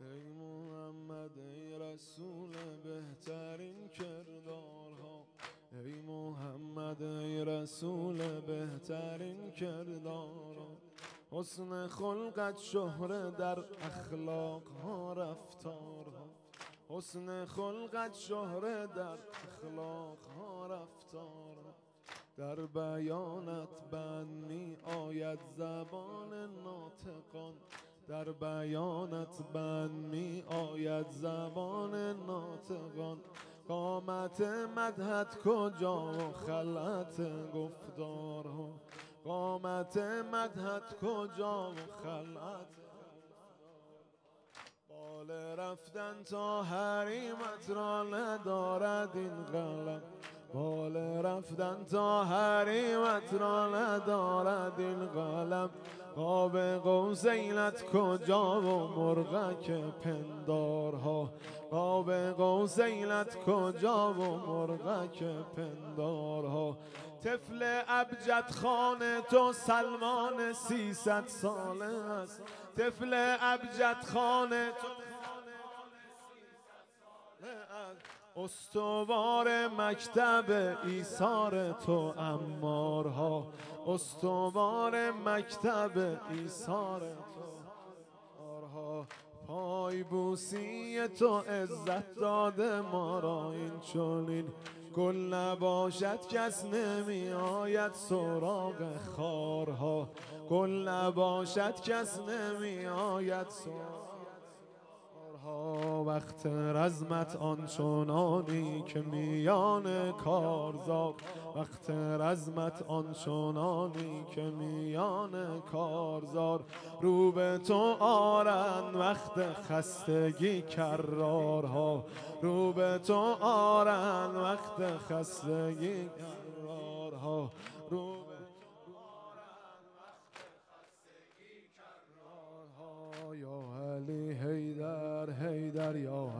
ای محمد ای رسول بهترین کردارها. ای محمد ای رسول بهترین کردارها. حسن خلقت شهره در اخلاق ها رفتارها. حسن خلقت شهره در اخلاق ها رفتارها. در بیانت بند می آید زبان ناطقان. در بیانت بند می آید زبان ناطقان قامت مدهت کجا و خلعت گفتارها. قامت مدهت کجا و خلعت بال رفتن تا حریمت را ندارد این قلم بال رفتن تا حریمت را ندارد این قلم قاب قوسینت کجا و مرغک پندارها. قاب قوسینت کجا و مرغک پندارها. طفل ابجد خانه تو سلمان سیصد ساله است. طفل ابجد خانه تو استوار مکتب ایثار تو امارها. استوار مکتب ایثار تو آرها پای بوسی تو عزت داده ما را این چونین گل نباشد کس نمی آید سراغ خارها. گل نباشد کس نمی آید سراغ وقت رزمت آنچنانی که میان کارزار. وقت رزمت آنچنانی که میان کارزار. رو به تو آرن وقت خستگی کرارها. رو به تو آرن وقت خستگی کرارها. everybody? Oh,